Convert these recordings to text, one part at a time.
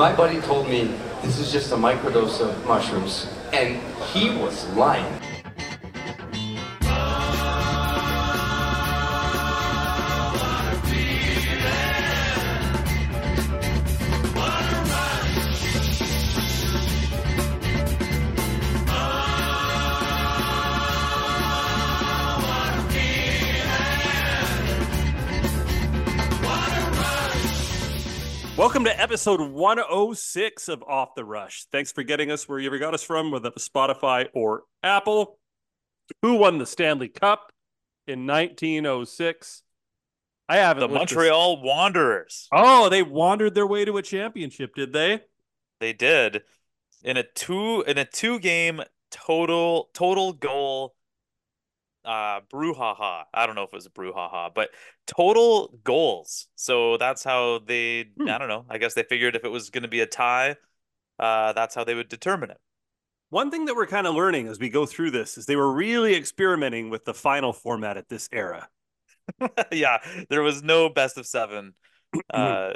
My buddy told me this is just a microdose of mushrooms, and he was lying. Welcome to episode 106 of Off the Rush. Thanks for getting us where you ever got us from, whether it's Spotify or Apple. Who won the Stanley Cup in 1906? I haven't. The looked this- Montreal Wanderers. Oh, they wandered their way to a championship, did they? They did in a two in a two game total total goal uh brouhaha. I don't know if it was a brouhaha, but total goals. So that's how they Hmm. I don't know. I guess they figured if it was going to be a tie, uh that's how they would determine it. One thing that we're kind of learning as we go through this is they were really experimenting with the final format at this era. yeah, there was no best of 7. Uh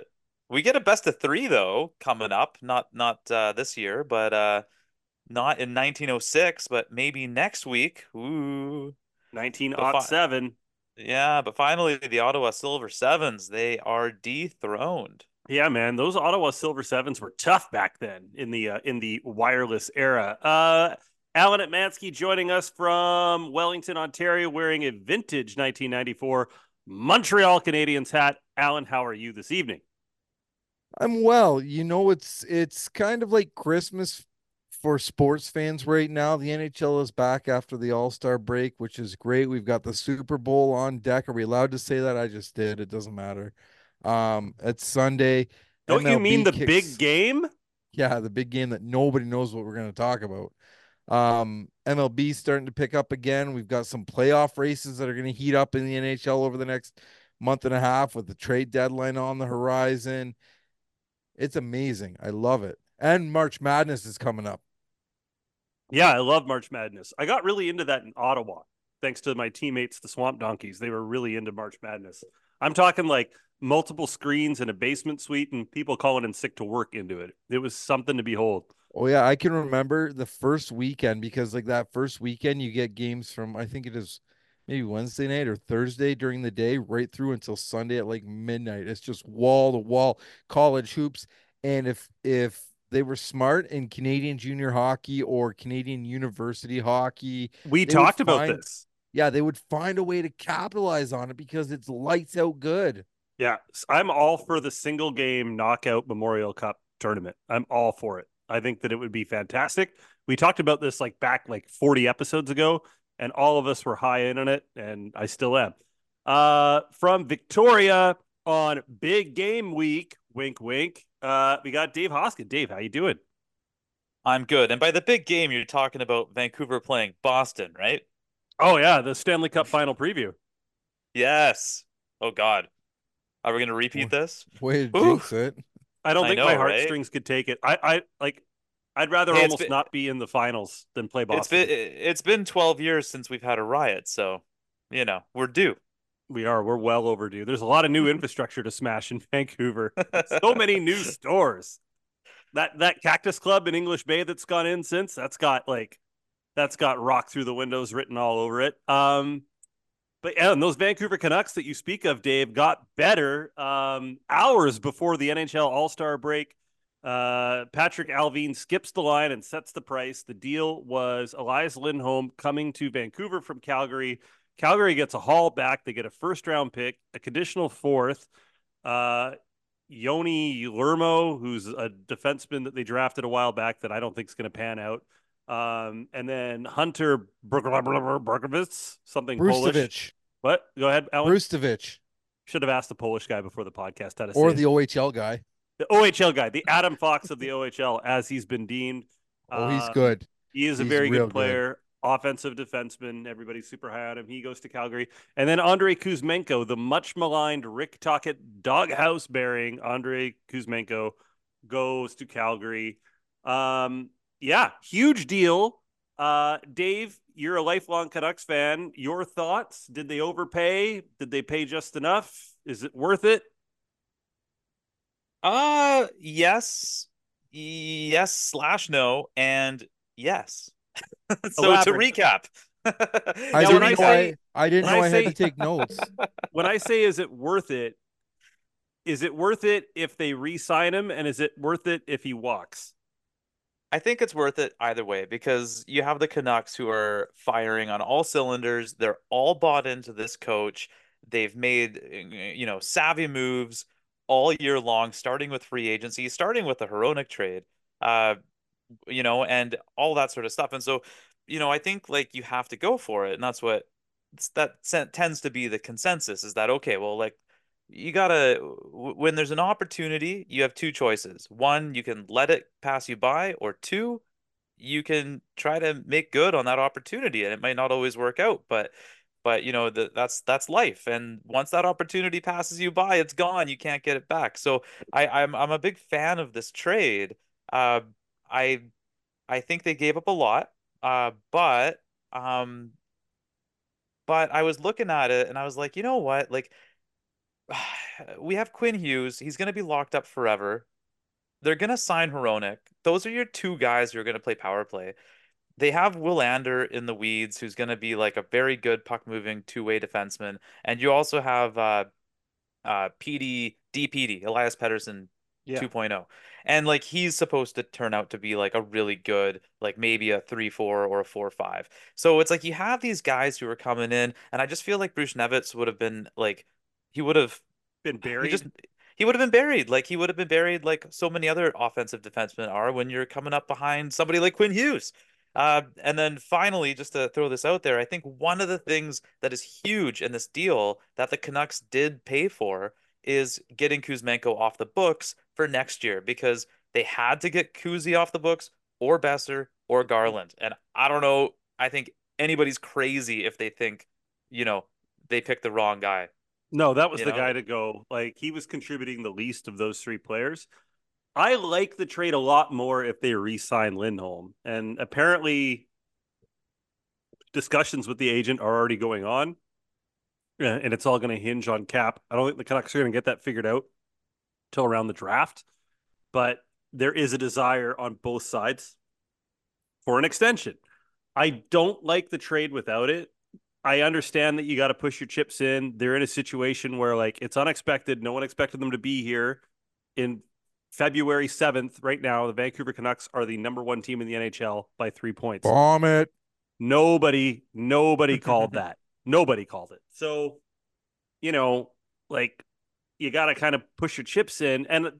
we get a best of 3 though coming up, not not uh this year, but uh not in 1906, but maybe next week. Ooh. 1907. Yeah, but finally the Ottawa Silver Sevens, they are dethroned. Yeah, man, those Ottawa Silver Sevens were tough back then in the uh, in the wireless era. Uh, Alan Atmansky joining us from Wellington, Ontario, wearing a vintage 1994 Montreal Canadiens hat. Alan, how are you this evening? I'm well. You know, it's it's kind of like Christmas for sports fans right now. The NHL is back after the All-Star break, which is great. We've got the Super Bowl on deck. Are we allowed to say that? I just did. It doesn't matter. Um, it's Sunday. Don't you mean the kicks- big game? Yeah, the big game that nobody knows what we're going to talk about. Um, MLB starting to pick up again. We've got some playoff races that are going to heat up in the NHL over the next month and a half with the trade deadline on the horizon. It's amazing. I love it. And March Madness is coming up. Yeah, I love March Madness. I got really into that in Ottawa, thanks to my teammates, the Swamp Donkeys. They were really into March Madness. I'm talking like multiple screens in a basement suite and people calling in sick to work into it. It was something to behold. Oh yeah, I can remember the first weekend because like that first weekend you get games from I think it is maybe Wednesday night or Thursday during the day right through until Sunday at like midnight. It's just wall to wall college hoops and if if they were smart in Canadian junior hockey or Canadian university hockey, We They talked about find- this. yeah, they would find a way to capitalize on it because it's lights out good. Yeah, I'm all for the single game knockout Memorial Cup tournament. I'm all for it. I think that it would be fantastic. We talked about this like back like 40 episodes ago, and all of us were high in on it, and I still am. Uh, from Victoria on Big Game Week, wink, wink. Uh, we got Dave Hoskin. Dave, how you doing? I'm good. And by the big game, you're talking about Vancouver playing Boston, right? Oh yeah, the Stanley Cup final preview. Yes. Oh God. Are we gonna repeat this? Way to Ooh. jinx it. I don't I think know, my right? heartstrings could take it. I, I like. I'd rather Hey, almost been- not be in the finals than play Boston. It's been it's been 12 years since we've had a riot, so you know, we're due. We are. We're well overdue. There's a lot of new infrastructure to smash in Vancouver. So many new stores. That that Cactus Club in English Bay that's gone in since that's got like that's got rock through the windows written all over it. Um but yeah, and those Vancouver Canucks that you speak of, Dave, got better um hours before the NHL All-Star break. Uh, Patrik Allvin skips the line and sets the price. The deal was Elias Lindholm coming to Vancouver from Calgary. Calgary gets a haul back. They get a first round pick, a conditional fourth. Uh, Joni Jurmo, who's a defenseman that they drafted a while back that I don't think is going to pan out. Um, and then Hunter Bergovitz, something Polish. What? Go ahead, Alan. Brustovich. Should have asked the Polish guy before the podcast how to Or the it. OHL guy. the OHL guy, the Adam Fox of the OHL, as he's been deemed. Oh, he's Uh, good. He is a very good. player, offensive defenseman. Everybody's super high on him. He goes to Calgary. And then Andrei Kuzmenko, the much maligned Rick Tocchet doghouse bearing Andrei Kuzmenko goes to Calgary. Um, yeah, huge deal. Uh, Dave, you're a lifelong Canucks fan. Your thoughts? Did they overpay? Did they pay just enough? Is it worth it? Uh yes yes slash no and yes. so Elaborate. to recap, I Now, didn't I know say- I, I didn't know I I, had to take notes. when I say is it worth it, is it worth it if they re-sign him, and is it worth it if he walks? I think it's worth it either way because you have the Canucks who are firing on all cylinders. They're all bought into this coach. They've made, you know, savvy moves all year long, starting with free agency, starting with the Hronek trade, uh, you know, and all that sort of stuff. And so, you know, I think like you have to go for it, and that's what that tends to be the consensus is that okay, well, like you gotta when there's an opportunity, you have two choices. One, you can let it pass you by, or two, you can try to make good on that opportunity, and it might not always work out, but but you know the, that's that's life, and once that opportunity passes you by, it's gone. You can't get it back. So I I'm I'm a big fan of this trade. Uh, I I think they gave up a lot, uh, but um, but I was looking at it and I was like, you know what? Like, we have Quinn Hughes. He's going to be locked up forever. They're going to sign Hronek. Those are your two guys who are going to play power play. They have Willander in the weeds, who's going to be like a very good puck moving two way defenseman. And you also have uh, uh, PD, DPD, Elias Pettersson Yeah. 2.0. And like he's supposed to turn out to be like a really good, like maybe a 3-4 or a 4-5. So it's like you have these guys who are coming in, and I just feel like Bruce Nevitz would have been like he would have Been he buried. just he would have been buried. Like he would have been buried like so many other offensive defensemen are when you're coming up behind somebody like Quinn Hughes. Uh, and then finally, just to throw this out there, I think one of the things that is huge in this deal that the Canucks did pay for is getting Kuzmenko off the books for next year because they had to get Kuzi off the books or Boeser or Garland. And I don't know, I think anybody's crazy if they think, you know, they picked the wrong guy. No, that was You the know? guy to go. Like he was contributing the least of those three players. I like the trade a lot more if they re-sign Lindholm, and apparently discussions with the agent are already going on, and it's all going to hinge on cap. I don't think the Canucks are going to get that figured out till around the draft, but there is a desire on both sides for an extension. I don't like the trade without it. I understand that you got to push your chips in. They're in a situation where like it's unexpected. No one expected them to be here in February 7th. Right now, the Vancouver Canucks are the number one team in the NHL by three points. Bomb it. Nobody, nobody called that. Nobody called it. So, you know, like you got to kind of push your chips in. And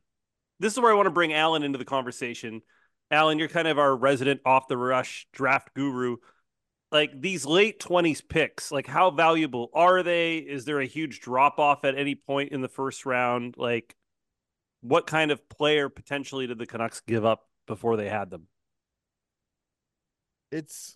this is where I want to bring Alan into the conversation. Alan, you're kind of our resident off the rush draft guru. Like these late 20s picks, like how valuable are they? Is there a huge drop off at any point in the first round? Like, what kind of player potentially did the Canucks give up before they had them? It's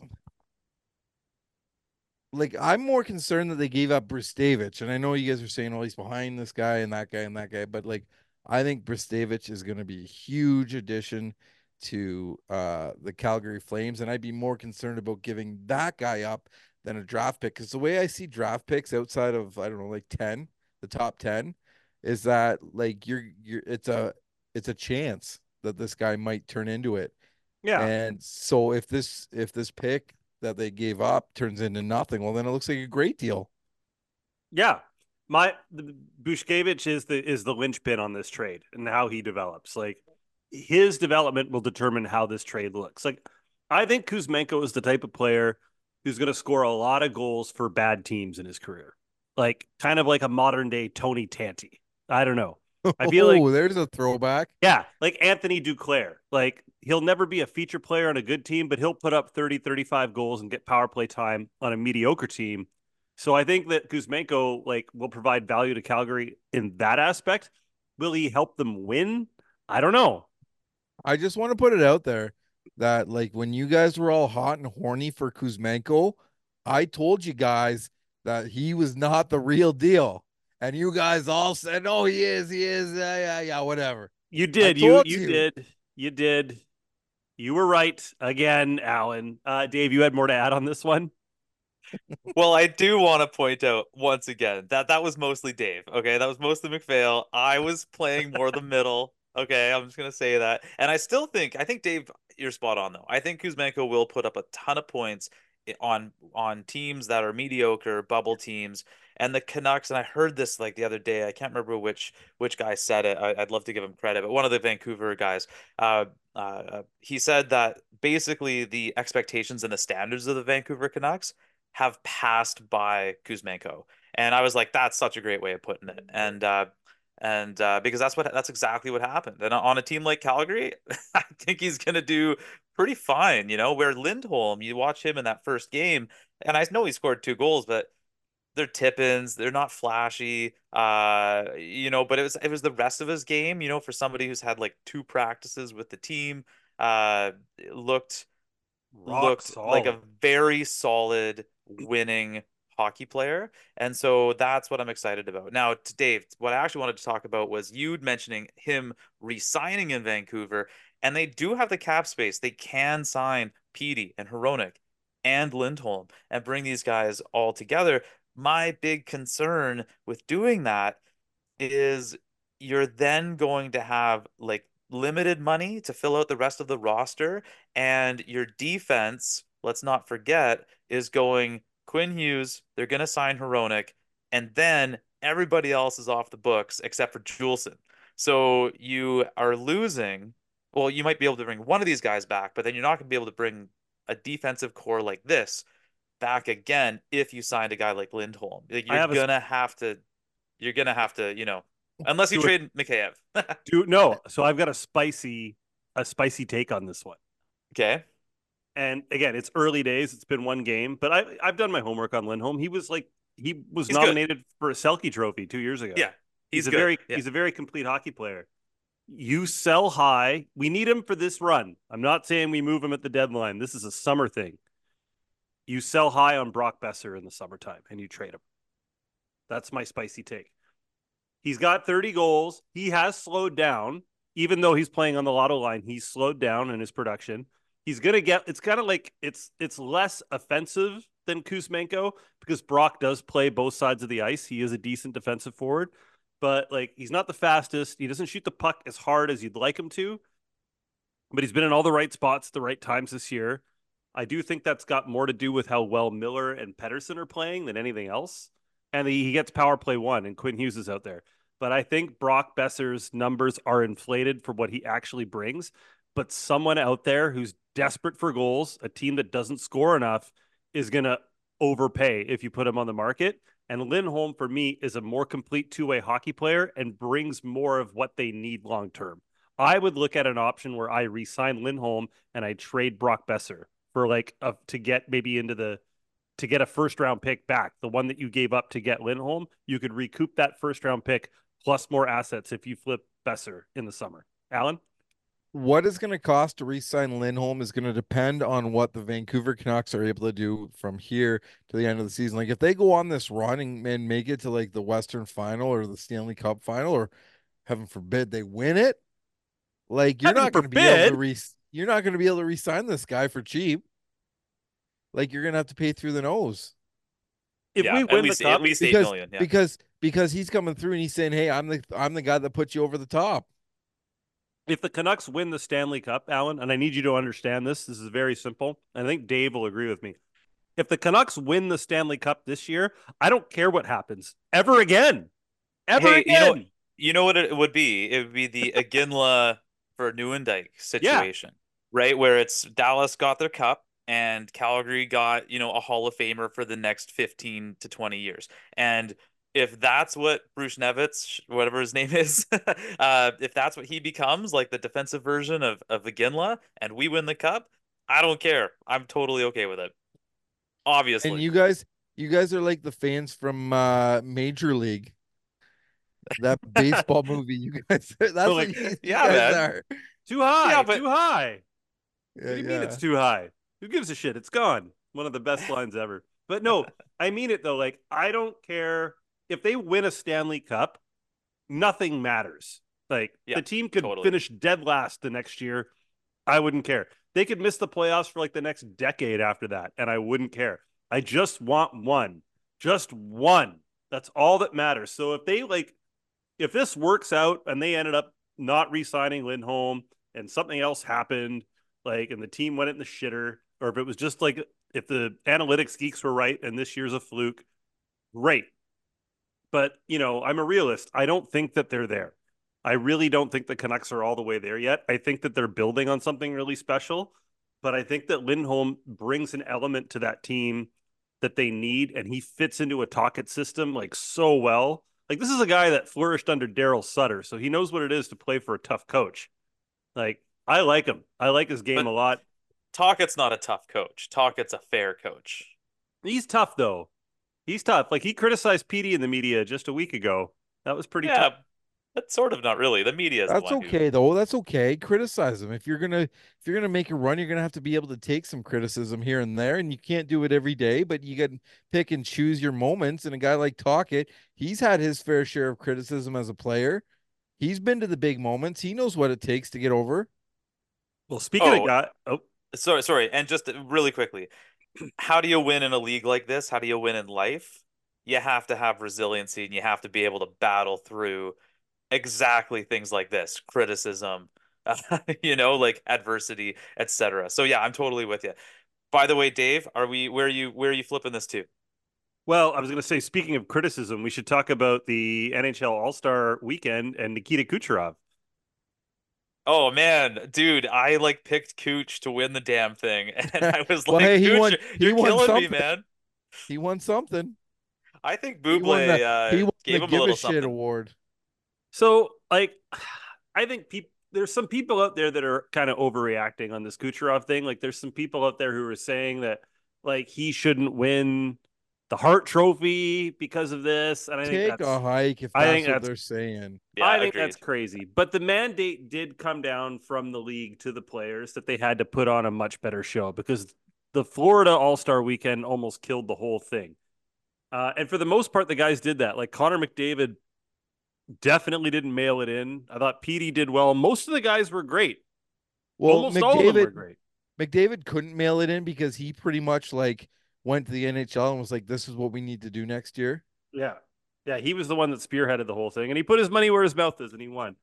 like I'm more concerned that they gave up Bristavich, and I know you guys are saying, "Oh, he's behind this guy and that guy and that guy," but like I think Bristavich is going to be a huge addition to uh the Calgary Flames, and I'd be more concerned about giving that guy up than a draft pick. Because the way I see draft picks outside of I don't know, like ten, the top ten, is that like you're you're it's a it's a chance that this guy might turn into it. Yeah. And so if this if this pick that they gave up turns into nothing, well then it looks like a great deal. Yeah, my Bushkevich is the is the linchpin on this trade and how he develops. Like his development will determine how this trade looks. Like I think Kuzmenko is the type of player who's going to score a lot of goals for bad teams in his career. Like kind of like a modern day Tony Tanti. I don't know. I feel like- oh, there's a throwback. Yeah, like Anthony Duclair. Like he'll never be a feature player on a good team, but he'll put up 30, 35 goals and get power play time on a mediocre team. So I think that Kuzmenko like will provide value to Calgary in that aspect. Will he help them win? I don't know. I just want to put it out there that like when you guys were all hot and horny for Kuzmenko, I told you guys that he was not the real deal. And you guys all said, "Oh, he is, he is, yeah, yeah, yeah, whatever." You did. You you you. did. You did. You were right again, Alan. Uh, Dave, you had more to add on this one. Well, I do want to point out once again that that was mostly Dave. Okay, that was mostly McPhail. I was playing more the middle. Okay, I'm just gonna say that. And I still think I think Dave, you're spot on though. I think Kuzmenko will put up a ton of points on on teams that are mediocre, bubble teams. And the Canucks, and I heard this like the other day. I can't remember which which guy said it. I, I'd love to give him credit, but one of the Vancouver guys, uh, uh, uh, he said that basically the expectations and the standards of the Vancouver Canucks have passed by Kuzmenko. And I was like, that's such a great way of putting it. And uh, and uh, because that's what that's exactly what happened. And on a team like Calgary, I think he's gonna do pretty fine. You know, where Lindholm, you watch him in that first game, and I know he scored two goals, but they're tip-ins, they're not flashy. Uh, you know, but it was it was the rest of his game. You know, for somebody who's had like two practices with the team, uh, looked Rock looked like a very solid winning hockey player. And so that's what I'm excited about. Now, to Dave, what I actually wanted to talk about was you mentioning him re-signing in Vancouver, and they do have the cap space. They can sign Petey and Hronek and Lindholm and bring these guys all together. My big concern with doing that is you're then going to have like limited money to fill out the rest of the roster, and your defense, let's not forget, is going Quinn Hughes. They're going to sign Hronek, and then everybody else is off the books except for Juulsen. So you are losing. Well, you might be able to bring one of these guys back, but then you're not going to be able to bring a defensive core like this back again if you signed a guy like Lindholm. Like, You're have gonna have to. You're gonna have to, you know, unless you trade Mikheyev. Do no. So I've got a spicy, a spicy take on this one. Okay. And again, it's early days. It's been one game, but I I've done my homework on Lindholm. He was like he was He's good. nominated for a Selke Trophy two years ago. Yeah. he's, He's, a very Yeah. he's a very complete hockey player. You sell high. We need him for this run. I'm not saying we move him at the deadline. This is a summer thing. You sell high on Brock Boeser in the summertime and you trade him. That's my spicy take. He's got 30 goals. He has slowed down, even though he's playing on the lotto line. He's slowed down in his production. He's gonna get. It's kind of like it's it's less offensive than Kuzmenko because Brock does play both sides of the ice. He is a decent defensive forward, but like he's not the fastest. He doesn't shoot the puck as hard as you'd like him to. But he's been in all the right spots at the right times this year. I do think that's got more to do with how well Miller and Pettersson are playing than anything else. And he, gets power play one, and Quinn Hughes is out there. But I think Brock Boeser's numbers are inflated for what he actually brings. But someone out there who's desperate for goals, a team that doesn't score enough, is going to overpay if you put him on the market. And Lindholm, for me, is a more complete two way hockey player and brings more of what they need long term. I would look at an option where I re-sign Lindholm and I trade Brock Boeser for like a, to get maybe into the to get a first round pick back, the one that you gave up to get Lindholm. You could recoup that first round pick plus more assets if you flip Boeser in the summer. Alan, What is going to cost to re-sign Lindholm is going to depend on what the Vancouver Canucks are able to do from here to the end of the season. Like if they go on this run and, and make it to like the Western Final or the Stanley Cup Final, or heaven forbid they win it, like you're Heaven not going to be able to re you're not going to be able to re-sign this guy for cheap. Like you're going to have to pay through the nose if yeah, we at win least the cup, at least eight because million. Yeah. because because he's coming through and he's saying, "Hey, I'm the I'm the guy that put you over the top." if the Canucks win the Stanley Cup, Alan, and I need you to understand this, this is very simple. I think Dave will agree with me. If the Canucks win the Stanley Cup this year, I don't care what happens ever again. Ever Hey, you know- again. You know what it would be? It would be the Iginla for Nieuwendyk situation, right? Where it's Dallas got their cup and Calgary got, you know, a Hall of Famer for the next 15 to 20 years. And if that's what Bruce Nevitz, whatever his name is, uh, if that's what he becomes, like the defensive version of, of Iginla, and we win the cup, I don't care. I'm totally okay with it. Obviously. And you guys, you guys are like the fans from uh Major League. That baseball movie, you guys. That's like, what you, you yeah, guys man. are. Too high. Yeah, but- Too high. What do you mean it's too high? Who gives a shit? It's gone. One of the best lines ever. But no, I mean it though. Like, I don't care if they win a Stanley Cup, nothing matters. Like, Yeah, the team could totally. finish dead last the next year. I wouldn't care. They could miss the playoffs for like the next decade after that, and I wouldn't care. I just want one. Just one. That's all that matters. So if they like, if this works out and they ended up not re-signing Lindholm and something else happened, like and the team went in the shitter, or if it was just like if the analytics geeks were right and this year's a fluke, great. But you know, I'm a realist. I don't think that they're there. I really don't think the Canucks are all the way there yet. I think that they're building on something really special, but I think that Lindholm brings an element to that team that they need, and he fits into a Tocchet system like so well. Like this is a guy that flourished under Daryl Sutter, so he knows what it is to play for a tough coach. Like I like him. I like his game But- a lot. Tocchet's not a tough coach. Tocchet's a fair coach. He's tough though. He's tough. Like he criticized Petey in the media just a week ago. That was pretty yeah, tough. that's sort of not really. The media is the That's one who- okay though. That's okay. Criticize him. If you're gonna if you're gonna make a run, you're gonna have to be able to take some criticism here and there, and you can't do it every day. But you can pick and choose your moments. And a guy like Tocchet, he's had his fair share of criticism as a player. He's been to the big moments. He knows what it takes to get over. Well, speaking Oh. of guy, oh, Sorry, sorry. And just really quickly, how do you win in a league like this? How do you win in life? You have to have resiliency and you have to be able to battle through exactly things like this, criticism, you know, like adversity, etc. So yeah, I'm totally with you. By the way, Dave, are we where are you where are you flipping this to? well, I was going to say, speaking of criticism, we should talk about the NHL All Star Weekend and Nikita Kucherov. Oh man, dude, I like picked Cooch to win the damn thing, and I was Well, like, hey, he won- he you're won killing me, something. man. He won something. I think He won the, uh, he won gave the him a little a shit something. award. So, like, I think people there's some people out there that are kind of overreacting on this Kucherov thing. Like, there's some people out there who are saying that like he shouldn't win the Hart Trophy because of this, and I think Take that's a hike if I think what that's- they're saying. Yeah, I think agreed. that's crazy. But the mandate did come down from the league to the players that they had to put on a much better show because the Florida All Star weekend almost killed the whole thing. Uh, and for the most part, the guys did that. Like Connor McDavid definitely didn't mail it in. I thought Petey did well. Most of the guys were great. Well, almost all of them were McDavid great. McDavid couldn't mail it in because he pretty much like went to the NHL and was like, "This is what we need to do next year." Yeah. Yeah. He was the one that spearheaded the whole thing and he put his money where his mouth is and he won.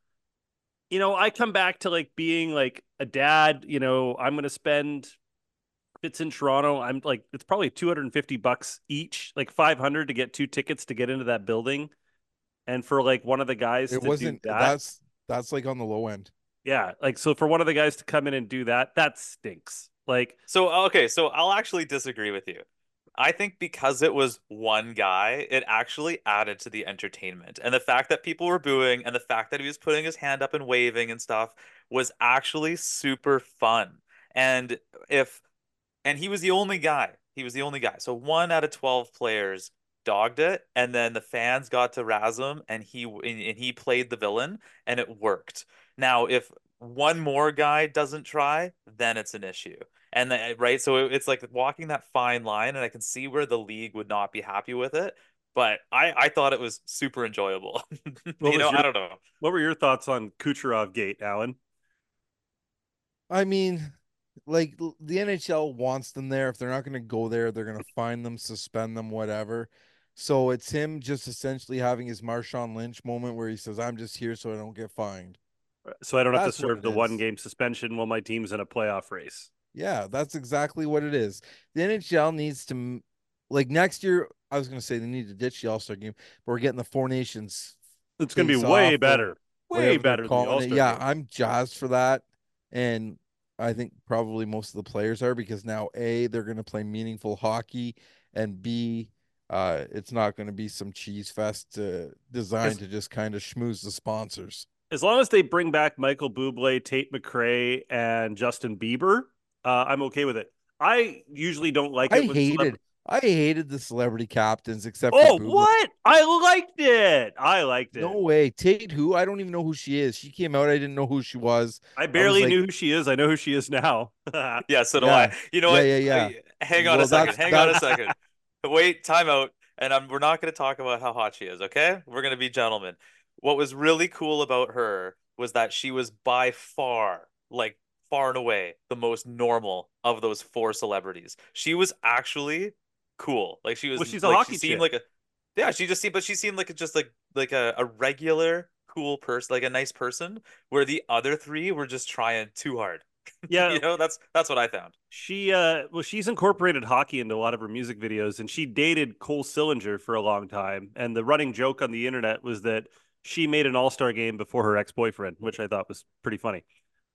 You know, I come back to like being like a dad, you know, I'm going to spend, if it's in Toronto, I'm like, it's probably 250 bucks each, like 500 to get two tickets to get into that building. And for like one of the guys It wasn't. that, That's that's like on the low end. yeah, like so for one of the guys to come in and do that, that stinks. Like, So uh, okay, so I'll actually disagree with you. I think because it was one guy, it actually added to the entertainment. And the fact that people were booing and the fact that he was putting his hand up and waving and stuff was actually super fun. And if and he was the only guy. He was the only guy. So one out of 12 players dogged it and then the fans got to razz him and he and he played the villain and it worked. Now, if one more guy doesn't try, then it's an issue. And then, right, so it- it's like walking that fine line, and I can see where the league would not be happy with it. But I, I thought it was super enjoyable. What you was know, your- I don't know. what were your thoughts on Kucherov Gate, Alan? I mean, like the NHL wants them there. If they're not going to go there, they're going to fine them, suspend them, whatever. So it's him just essentially having his Marshawn Lynch moment where he says, "I'm just here so I don't get fined." So I don't have That's to serve the is. one game suspension while my team's in a playoff race. Yeah, that's exactly what it is. The NHL needs to, like next year. I was going to say they need to ditch the All Star game, but we're getting the Four Nations It's going to be way better. Way better than the. All-Star Yeah, game. I'm jazzed for that, and I think probably most of the players are because now a they're going to play meaningful hockey, and b uh, it's not going to be some cheese fest uh, designed to just kind of schmooze the sponsors. As long as they bring back Michael Bublé, Tate McRae, and Justin Bieber, uh, I'm okay with it. I usually don't like I it. when celeb- hated, I hated the celebrity captains except. Oh, for what? I liked it. I liked it. No way, Tate. Who? I don't even know who she is. She came out. I didn't know who she was. I barely like- knew who she is. I know who she is now. Yeah, so do Yeah. I. You know Yeah, what? yeah, yeah. I- hang on Well, a second. that's- Hang on a second. Wait, time out. And I'm, we're not going to talk about how hot she is, okay? We're going to be gentlemen. What was really cool about her was that she was by far, like far and away, the most normal of those four celebrities. She was actually cool. Like she was Well, she's a hockey she seemed chick. like a yeah, she just seemed but she seemed like a, just like like a, a regular cool person, like a nice person, where the other three were just trying too hard. Yeah, You know, that's that's what I found. She uh well she's incorporated hockey into a lot of her music videos and she dated Cole Sillinger for a long time and the running joke on the internet was that she made an all-star game before her ex-boyfriend which I thought was pretty funny.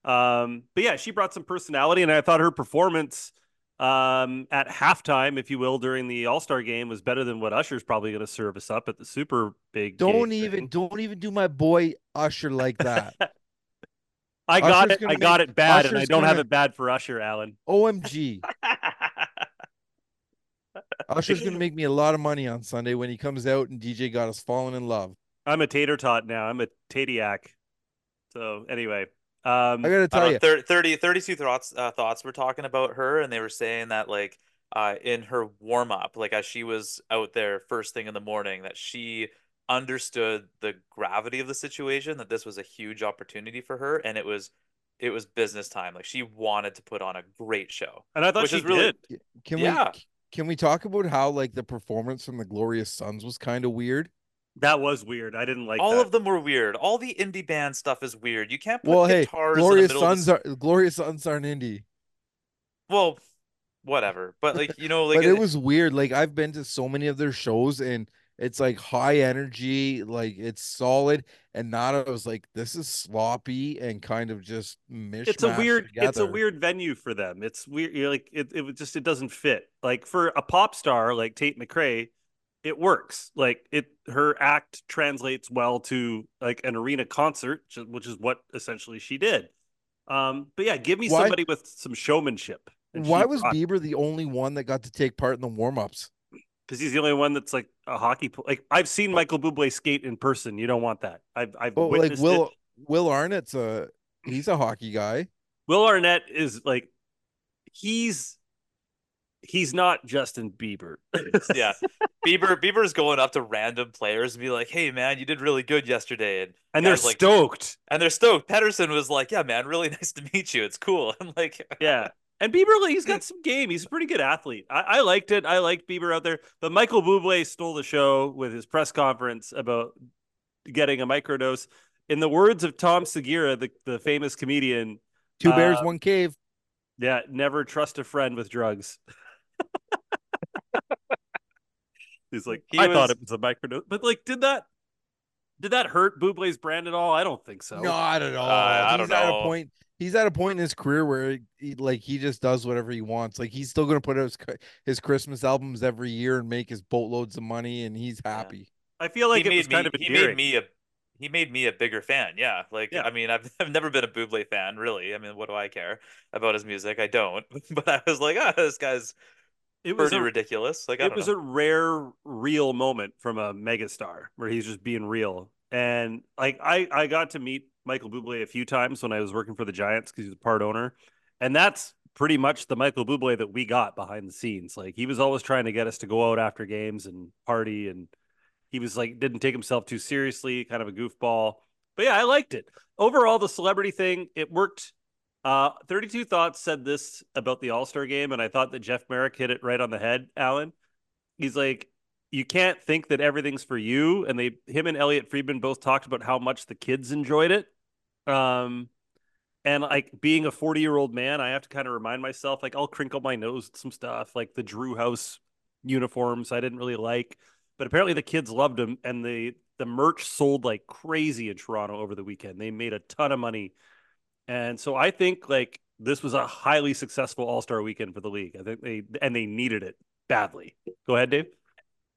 Um but yeah, she brought some personality and I thought her performance um at halftime if you will during the all-star game was better than what Usher's probably going to serve us up at the super big Don't even thing. don't even do my boy Usher like that. I got Usher's it. I got it bad and I don't have gonna- it bad for Usher, Alan. OMG. Usher's gonna make me a lot of money on Sunday when he comes out and DJ got us falling in love. I'm a tater tot now. I'm a tatiac. So anyway, um, I gotta tell don't you, know, 30, 30 32 thoughts uh, thoughts were talking about her, and they were saying that like uh, in her warm up, like as she was out there first thing in the morning, that she understood the gravity of the situation, that this was a huge opportunity for her, and it was it was business time. Like she wanted to put on a great show. and I thought which she really- did. can yeah. we can we talk about how like the performance from the Glorious Sons was kind of weird? That was weird. I didn't like All that. of them were weird. All the indie band stuff is weird. You can't put Well, hey, guitars in the Glorious middle of Sons the... are Glorious Sons aren't indie. Well, whatever. But like you know, like but it was weird. Like I've been to so many of their shows and it's like high energy, like it's solid. And Nada was like, this is sloppy and kind of just mishmash. it's a weird it's a weird venue for them. It's weird. You're like it, it was just it doesn't fit. Like for a pop star like Tate McRae, it works. Like it her act translates well to like an arena concert, which is- what essentially she did. Um, but yeah, give me Why- somebody with some showmanship. Why was Bieber the only one that got to take part in the warm-ups? because he's the only one that's like a hockey pl- like I've seen Michael Bublé skate in person. You don't want that. I've I've Oh, like witnessed Will it. Will Arnett's a he's a hockey guy. Will Arnett is like he's he's not Justin Bieber. yeah. Bieber Bieber's going up to random players and be like, "Hey man, you did really good yesterday." And and they're like stoked. and they're stoked. Pettersson was like, "Yeah, man, really nice to meet you. It's cool." I'm like Yeah. And Bieber, like, he's got some game. He's a pretty good athlete. I, I liked it. I liked Bieber out there. But Michael Bublé stole the show with his press conference about getting a microdose. In the words of Tom Segura, the, the famous comedian, Two bears, Uh, one cave. yeah, never trust a friend with drugs. He's like, He I was- thought it was a microdose. But like, did that did that hurt Bublé's brand at all? I don't think so. Not at all. I don't know. at know. a point. He's at a point in his career where he, like he just does whatever he wants. Like he's still gonna put out his, his Christmas albums every year and make his boatloads of money, and he's happy. I feel like he it was made kind me of he made me a he made me a bigger fan. Yeah. Like Yeah. I mean, I've I've never been a Buble fan, really. I mean, what do I care about his music? I don't. But I was like, "Ah, this guy's it was pretty a, ridiculous." Like I it was know. a rare real moment from a megastar where he's just being real and like i i got to meet michael bublé a few times when i was working for the giants because he was a part owner and that's pretty much the michael bublé that we got behind the scenes like he was always trying to get us to go out after games and party and he was like didn't take himself too seriously kind of a goofball but yeah i liked it overall the celebrity thing it worked uh 32 thoughts said this about the all-star game and i thought that jeff marek hit it right on the head alan. He's like you can't think that everything's for you and they him and elliotte friedman both talked about how much the kids enjoyed it. Um and like being a 40 year old man i have to kind of remind myself like i'll crinkle my nose at some stuff like the drew house uniforms i didn't really like but apparently the kids loved them and the the merch sold like crazy in toronto over the weekend. They made a ton of money and so i think like this was a highly successful all-star weekend for the league i think they and they needed it badly go ahead dave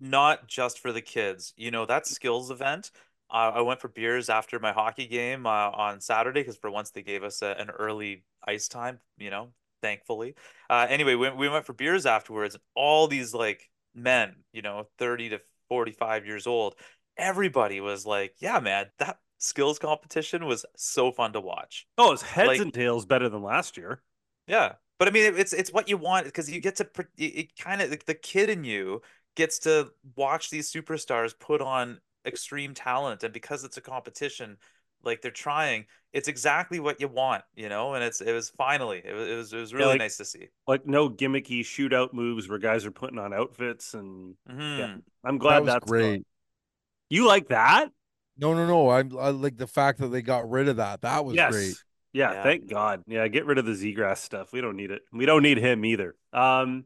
not just for the kids. You know, that skills event. Uh, I went for beers after my hockey game uh, on Saturday because for once they gave us a, an early ice time. You know, thankfully. Uh, anyway, we we went for beers afterwards. All these like men, you know, thirty to forty five years old. Everybody was like, "Yeah, man, that skills competition was so fun to watch." Oh, it's heads Like- and tails better than last year. Yeah, but I mean, it's it's what you want because you get to it, it kind of the kid in you gets to watch these superstars put on extreme talent, and because it's a competition, like they're trying, it's exactly what you want, you know. And it's it was finally it was it was, it was really like- nice to see. Like no gimmicky shootout moves where guys are putting on outfits, and Mhm. Yeah. I'm glad that was that's great. gone. You like that? No, no, no. I, I like the fact that they got rid of that. That was yes. great. Yeah, Yeah. thank God. Yeah, get rid of the Zegras stuff. We don't need it. We don't need him either. Um,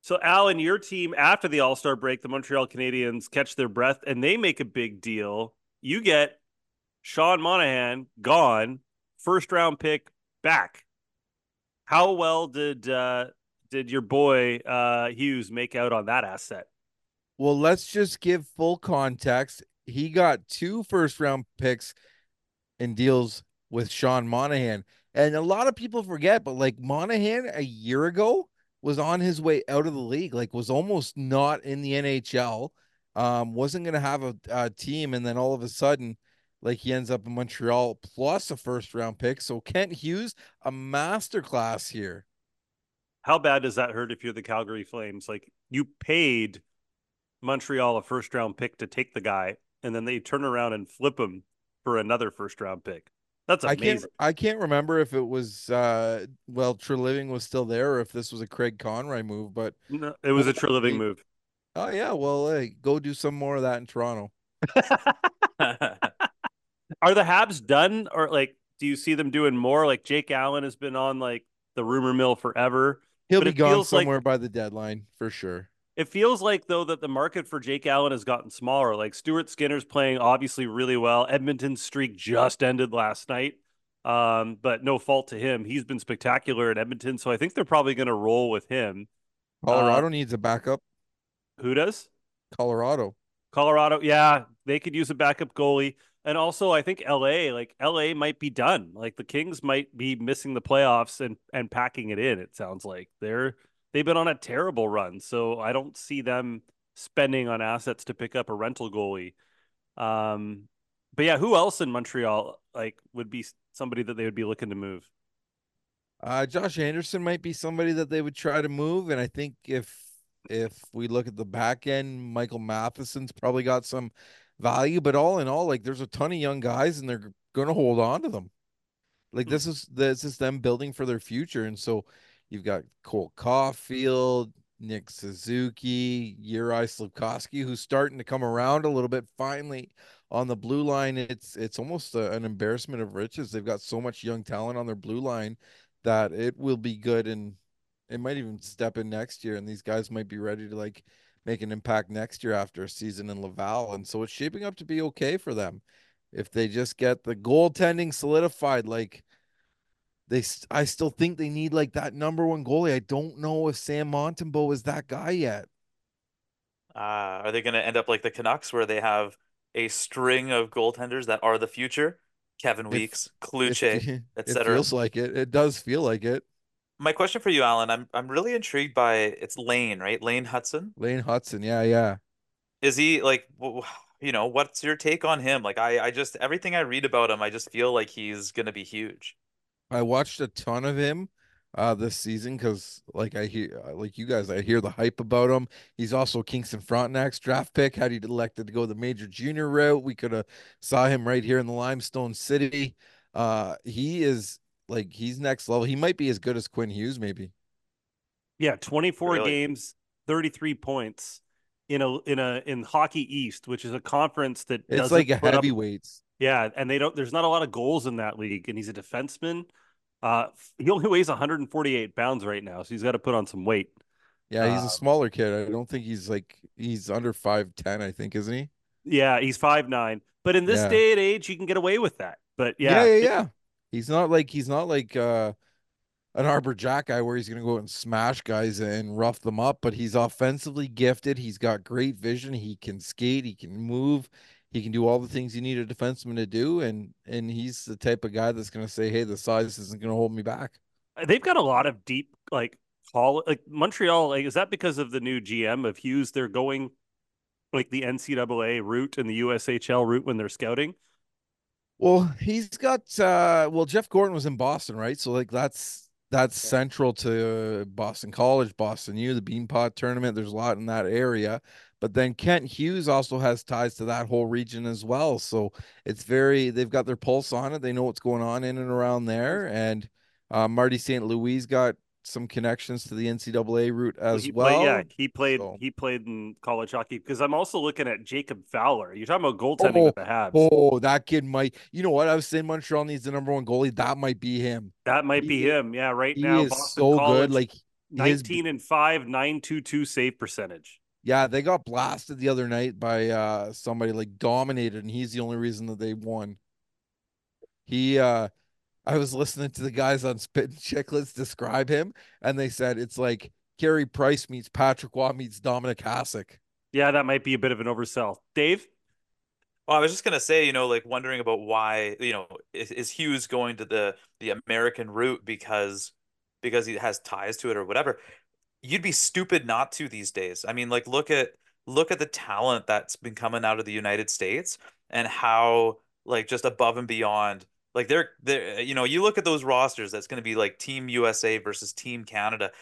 so Alan, your team after the All Star break, the Montreal Canadiens catch their breath and they make a big deal. You get Sean Monahan gone, first round pick back. How well did uh, did your boy uh, Hughes make out on that asset? Well, let's just give full context. He got two first round picks in deals with Sean Monahan. And a lot of people forget, but like Monahan a year ago was on his way out of the league, like was almost not in the NHL, um, wasn't going to have a, a team. And then all of a sudden, like he ends up in Montreal plus a first round pick. So Kent Hughes, a masterclass here. How bad does that hurt if you're the Calgary Flames? Like you paid Montreal a first round pick to take the guy, and then they turn around and flip him for another first round pick. That's I amazing. can't I can't remember if it was uh well Treliving was still there or if this was a Craig Conroy move, but No, it was a Treliving move. oh yeah, well hey, go do some more of that in Toronto. Are the Habs done, or like, do you see them doing more? Like Jake Allen has been on like the rumor mill forever. He'll But be it gone feels like- somewhere by the deadline for sure. It feels like though that the market for Jake Allen has gotten smaller. Like Stuart Skinner's playing obviously really well. Edmonton's streak just ended last night. Um, but no fault to him. He's been spectacular at Edmonton, so I think they're probably going to roll with him. Colorado needs a backup. Who does? Colorado. Colorado, yeah, they could use a backup goalie. And also, I think LA, like LA might be done. Like the Kings might be missing the playoffs and and packing it in. It sounds like they're they've been on a terrible run, so I don't see them spending on assets to pick up a rental goalie. Um, but yeah, who else in Montreal like would be somebody that they would be looking to move? Uh Josh Anderson might be somebody that they would try to move. And I think if if we look at the back end, Michael Matheson's probably got some value, but all in all, like there's a ton of young guys and they're gonna hold on to them. Like Hmm. this is this is them building for their future. And so you've got Cole Caufield, Nick Suzuki, Yuri Slafkovsky, who's starting to come around a little bit finally on the blue line. It's it's almost a, an embarrassment of riches. They've got so much young talent on their blue line that it will be good and it might even step in next year and these guys might be ready to like make an impact next year after a season in Laval. And so it's shaping up to be okay for them if they just get the goaltending solidified like they I still think they need like that number one goalie. I don't know if Sam Montembeault is that guy yet. Uh, are they going to end up like the Canucks, where they have a string of goaltenders that are the future? Kevin It- Weeks, It, Kluche, it etc. feels like it. It does feel like it. My question for you, Alan, I'm I'm really intrigued by it's Lane, right? Lane Hutson. Lane Hutson, yeah, yeah. Is he like, you know, what's your take on him? Like, I I just everything I read about him, I just feel like he's going to be huge. I watched a ton of him uh this season because like I hear uh, like you guys, I hear the hype about him. He's also Kingston Frontenac's draft pick. Had he elected to go the major junior route, we could have saw him right here in the Limestone City. Uh he is like he's next level. He might be as good as Quinn Hughes, maybe. Yeah, 24 Really? games, 33 points in a in a in Hockey East, which is a conference that It's doesn't like a put up heavyweights. Yeah, and they don't. There's not a lot of goals in that league, and he's a defenseman. Uh, he only weighs 148 pounds right now, so he's got to put on some weight. Yeah, he's Uh, a smaller kid. I don't think he's like he's under five ten. I think, isn't he? Yeah, he's five nine, but in this Yeah. day and age, you can get away with that. But Yeah, yeah, yeah, it- yeah. He's not like he's not like uh an Arber Xhekaj guy where he's gonna go out and smash guys and rough them up, but he's offensively gifted. He's got great vision. He can skate. He can move. He can do all the things you need a defenseman to do, and and he's the type of guy that's gonna say, "Hey, the size isn't gonna hold me back." they've got a lot of deep like call like Montreal. Like, is that because of the new GM of Hughes? They're going like the NCAA route and the USHL route when they're scouting. Well, he's got uh well Jeff Gorton was in Boston, right? So like that's that's central to Boston College, Boston U, the Beanpot tournament. There's a lot in that area. But then Kent Hughes also has ties to that whole region as well. So it's very they've got their pulse on it. They know what's going on in and around there. And uh, Marty St. Louis got some connections to the NCAA route as he well. Played, yeah, he played. so- He played in college hockey because I'm also looking at Jacob Fowler. You're talking about goaltending with the Habs. Oh, that kid might. You know what? I was saying Montreal needs the number one goalie. That might be him. that might he be him. Yeah, right He now is Boston so College, good. Like his, 19 and 5, 922 save percentage. yeah, they got blasted the other night by uh somebody like dominated, and he's the only reason that they won. He uh I was listening to the guys on Spit and Chicklets describe him, and they said it's like Carey Price meets Patrick Roy meets Dominik Hasek. Yeah, that might be a bit of an oversell. Dave? Well, I was just gonna say, you know, like wondering about why, you know, is, is Hughes going to the the American route because because he has ties to it or whatever. You'd be stupid not to these days. I mean, like look at look at the talent that's been coming out of the United States and how like just above and beyond. Like they're they're you know, you look at those rosters that's going to be like Team USA versus Team Canada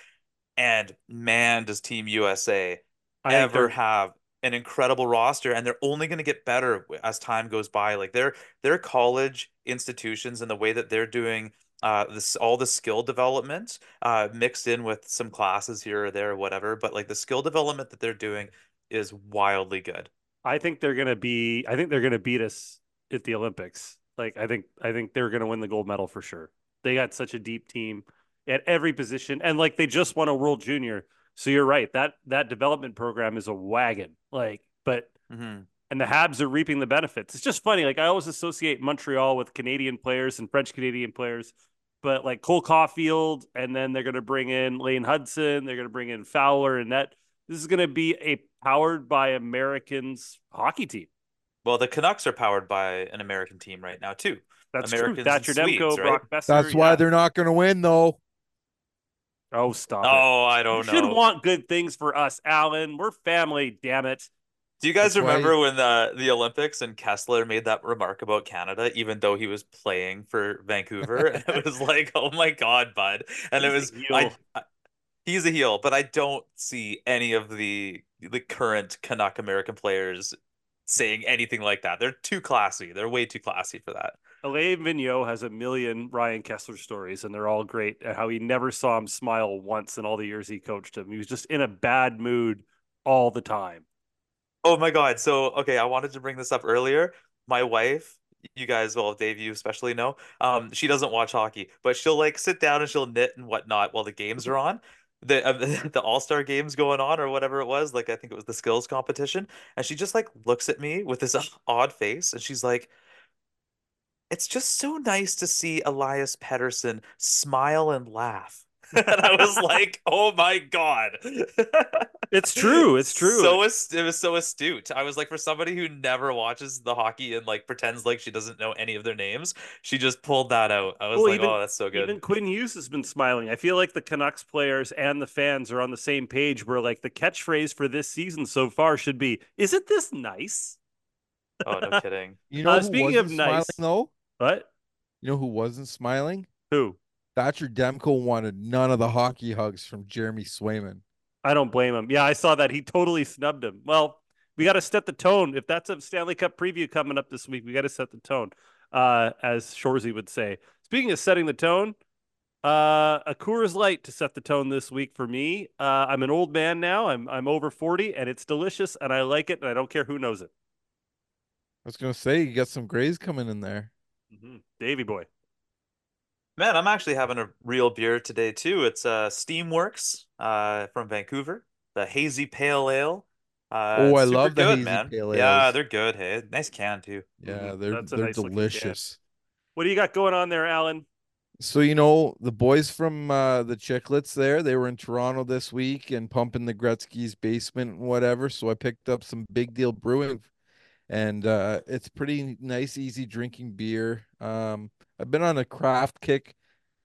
and man does Team USA I ever have an incredible roster and they're only going to get better as time goes by like their their college institutions and the way that they're doing uh this all the skill development uh mixed in with some classes here or there or whatever but like the skill development that they're doing is wildly good I think they're gonna be. I think they're gonna beat us at the Olympics. Like I think. I think they're gonna win the gold medal for sure. They got such a deep team at every position, and like they just won a World Junior. So you're right. That that development program is a wagon. Like, but hmm and the Habs are reaping the benefits. It's just funny. Like I always associate Montreal with Canadian players and French Canadian players, but like Cole Caufield, and then they're going to bring in Lane Hutson. They're going to bring in Fowler, and that this is going to be a powered by Americans hockey team. Well the Canucks are powered by an American team right now too That's Americans true. and Thatcher Demko, Swedes, right? Brock Boeser. That's why yeah. they're not going to win, though. Oh, stop it. oh I don't should know Should want good things for us, Alan. We're family, damn it. Do you guys That's why- remember when the the Olympics and Kesler made that remark about Canada, even though he was playing for Vancouver? And it was like, oh my God, bud. And it was a. I, I- he's a heel, but I don't see any of the the current Canuck American players saying anything like that. They're too classy. They're way too classy for that. Alain Vigneault has a million Ryan Kesler stories, and they're all great. and How he never saw him smile once in all the years he coached him. He was just in a bad mood all the time. Oh my God. So, okay, I wanted to bring this up earlier. My wife, you guys, well, Dave, you especially know, um, she doesn't watch hockey, but she'll like sit down and she'll knit and whatnot while the games are on. The uh, the All-Star games going on or whatever it was, like I think it was the skills competition, and she just like looks at me with this odd face and she's like, "It's just so nice to see Elias Pettersson smile and laugh." And I was like, "Oh my God." It's true. It's true. So ast- it was so astute. I was like, for somebody who never watches the hockey and like pretends like she doesn't know any of their names, she just pulled that out. I was Well, like, even- oh, that's so good. Even Quinn Hughes has been smiling. I feel like the Canucks players and the fans are on the same page where like the catchphrase for this season so far should be, isn't this nice? Oh, no kidding. You know Uh, speaking wasn't of smiling, nice- though? What? You know who wasn't smiling? Who? Thatcher Demko wanted none of the hockey hugs from Jeremy Swayman. I don't blame him. Yeah, I saw that. He totally snubbed him. Well, we got to set the tone. If that's a Stanley Cup preview coming up this week, we got to set the tone, uh, as Shoresy would say. Speaking of setting the tone, uh, a Coors Light to set the tone this week for me. Uh, I'm an old man now. I'm I'm over 40, and it's delicious, and I like it, and I don't care who knows it. I was gonna say you got some grays coming in there. hmm Davy boy. Man, I'm actually having a real beer today too. It's uh Steamworks uh from Vancouver, the hazy pale ale. Uh, Oh, I super love the good, hazy man. pale Yeah, they're good. Hey, nice can too. Yeah, Mhm. they're That's a they're nice-looking can. delicious. What do you got going on there, Alan? So you know the boys from uh, the Chicklets there, they were in Toronto this week and pumping the Gretzky's basement and whatever. So I picked up some Big Deal Brewing, and uh, it's pretty nice, easy drinking beer. Um, I've been on a craft kick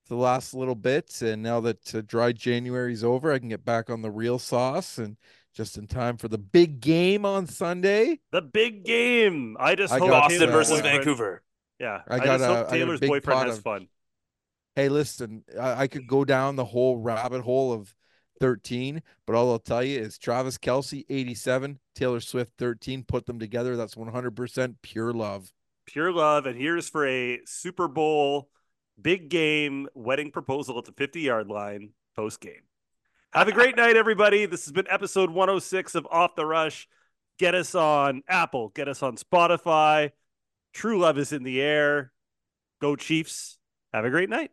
the last little bit, and now that uh, dry January's over, I can get back on the real sauce and just in time for the big game on Sunday. The big game. I just I hope Boston Taylor's uh, versus boyfriend- Vancouver. Yeah, I I, got just a- I hope a Taylor's boyfriend has of- fun. Hey, listen, I, I could go down the whole rabbit hole of 13, but all I'll tell you is Travis Kelce, 87, Taylor Swift, 13. Put them together. That's 100% pure love. Pure love and here's for a super bowl big game wedding proposal at the 50 yard line post game. Have a great night, everybody. This has been episode 106 of Off the Rush. Get us on Apple, get us on Spotify. True love is in the air. Go Chiefs. Have a great night.